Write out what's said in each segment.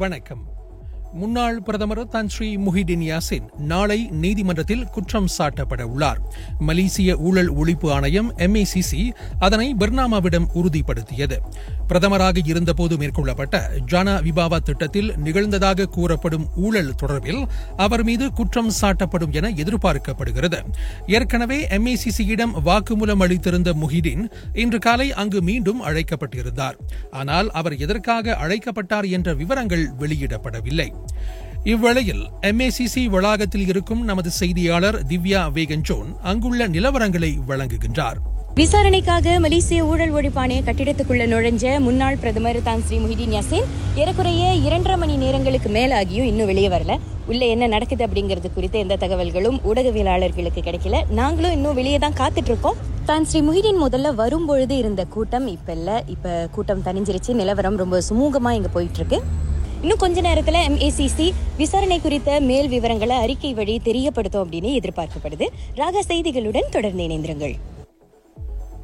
வணக்கம். முன்னாள் பிரதமர் தான் ஸ்ரீ முஹிடின் யாசின் நாளை நீதிமன்றத்தில் குற்றம் சாட்டப்பட உள்ளார். மலேசிய ஊழல் ஒழிப்பு ஆணையம் எம்ஏசிசி அதனை பெர்னாமாவிடம் உறுதிப்படுத்தியது. பிரதமராக இருந்தபோது மேற்கொள்ளப்பட்ட ஜானா விபாவா திட்டத்தில் நிகழ்ந்ததாக கூறப்படும் ஊழல் தொடர்பில் அவர் மீது குற்றம் சாட்டப்படும் என எதிர்பார்க்கப்படுகிறது. ஏற்கனவே எம்ஏசிசியிடம் வாக்குமூலம் அளித்திருந்த முஹிடின் இன்று காலை அங்கு மீண்டும் அழைக்கப்பட்டிருந்தார். ஆனால் அவர் எதற்காக அழைக்கப்பட்டார் என்ற விவரங்கள் வெளியிடப்படவில்லை. இவ்வேளையில் எம்ஏசிசி வளாகத்தில் இருக்கும் நமது செய்தியாளர் திவ்யா வேகஞ்சோன் அங்குள்ள நிலவரங்களை வழங்குகின்றார். விசாரணைக்காக மலேசிய ஊழல் ஒழிப்பு ஆணைய கட்டிடத்துக்குள்ள நுழைஞ்ச முன்னாள் பிரதமர் தான் ஸ்ரீ முஹிதீன் யாசின். ஏறக்குறைய இரண்டரை மணி நேரங்களுக்கு மேலாகியும் இன்னும் வெளியே வரல. உள்ள என்ன நடக்குது அப்படிங்கிறது குறித்த எந்த தகவல்களும் ஊடகவியலாளர்களுக்கு கிடைக்கல. நாங்களும் இன்னும் வெளியே தான் காத்துட்டு இருக்கோம் தான் ஸ்ரீ முஹிதீன் முதல்ல வரும்பொழுது இருந்த கூட்டம் இப்ப இல்ல. இப்ப கூட்டம் தணிஞ்சிருச்சு. நிலவரம் ரொம்ப சுமூகமா இங்க போயிட்டு இருக்கு இன்னும் கொஞ்ச நேரத்தில் எம்ஏசிசி விசாரணை குறித்த மேல் விவரங்களை அறிக்கை வழி தெரியப்படுத்தும் அப்படின்னு எதிர்பார்க்கப்படுது. ராக செய்திகளுடன் தொடர்ந்து இணைந்திருங்கள்.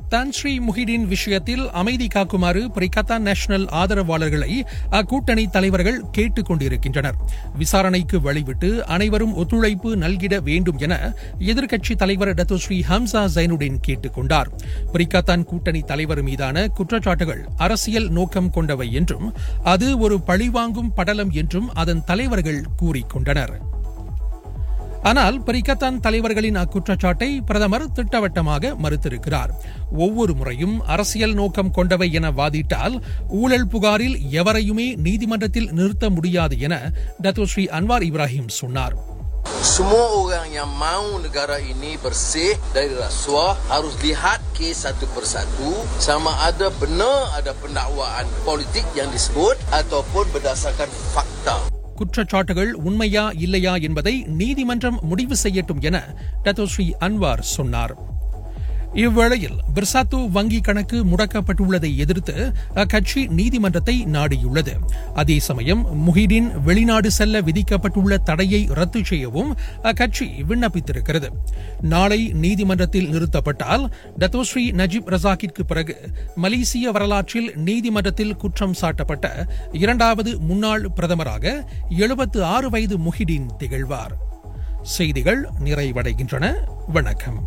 தான் ஸ்ரீ முஹிடின் விஷயத்தில் அமைதி காக்குமாறு பிரிகத்தா நேஷனல் ஆதரவாளர்களை அக்கூட்டணி தலைவர்கள் கேட்டுக் கொண்டிருக்கின்றனர். விசாரணைக்கு வழிவிட்டு அனைவரும் ஒத்துழைப்பு நல்கிட வேண்டும் என எதிர்க்கட்சி தலைவர் டத்து ஸ்ரீ ஹம்சா ஜைனுடின் கேட்டுக் கொண்டார். பிரிகத்தான் கூட்டணி தலைவர் மீதான குற்றச்சாட்டுகள் அரசியல் நோக்கம் கொண்டவை என்றும் அது ஒரு பழிவாங்கும் படலம் என்றும் அதன் தலைவர்கள் கூறிக்கொண்டனர் ஆனால் பரிகத்தான் தலைவர்களின் அக்குற்றச்சாட்டை பிரதமர் திட்டவட்டமாக மறுத்திருக்கிறார் ஒவ்வொரு முறையும் அரசியல் நோக்கம் கொண்டவை என வாதிட்டால் ஊழல் புகாரில் எவரையுமே நீதிமன்றத்தில் நிறுத்த முடியாது என டத்தோஸ்ரீ அன்வார் இப்ராஹிம் சொன்னார் Semua orang yang mahu negara ini bersih dari rasuah harus lihat kes satu persatu sama ada benar ada pendakwaan politik yang disebut ataupun berdasarkan fakta. குற்றச்சாட்டுகள் உண்மையா இல்லையா என்பதை நீதிமன்றம் முடிவு செய்யட்டும் என டத்தோஸ்ரீ அன்வார் சொன்னார். இவ்வேளையில் பிர்சாத்து வங்கி கணக்கு முடக்கப்பட்டுள்ளதை எதிர்த்து அக்கட்சி நீதிமன்றத்தை நாடியுள்ளது. அதே சமயம் முஹிடின் வெளிநாடு செல்ல விதிக்கப்பட்டுள்ள தடையை ரத்து செய்யவும் அக்கட்சி விண்ணப்பித்திருக்கிறது. நாளை நீதிமன்றத்தில் நிறுத்தப்பட்டால் டத்தோஸ்ரீ நஜீப் ரசாக்கிற்கு பிறகு மலேசிய வரலாற்றில் நீதிமன்றத்தில் குற்றம் சாட்டப்பட்ட இரண்டாவது முன்னாள் பிரதமராக எழுபத்து ஆறு வயது முஹிடின் திகழ்வார். செய்திகள் நிறைவடைகின்றன. வணக்கம்.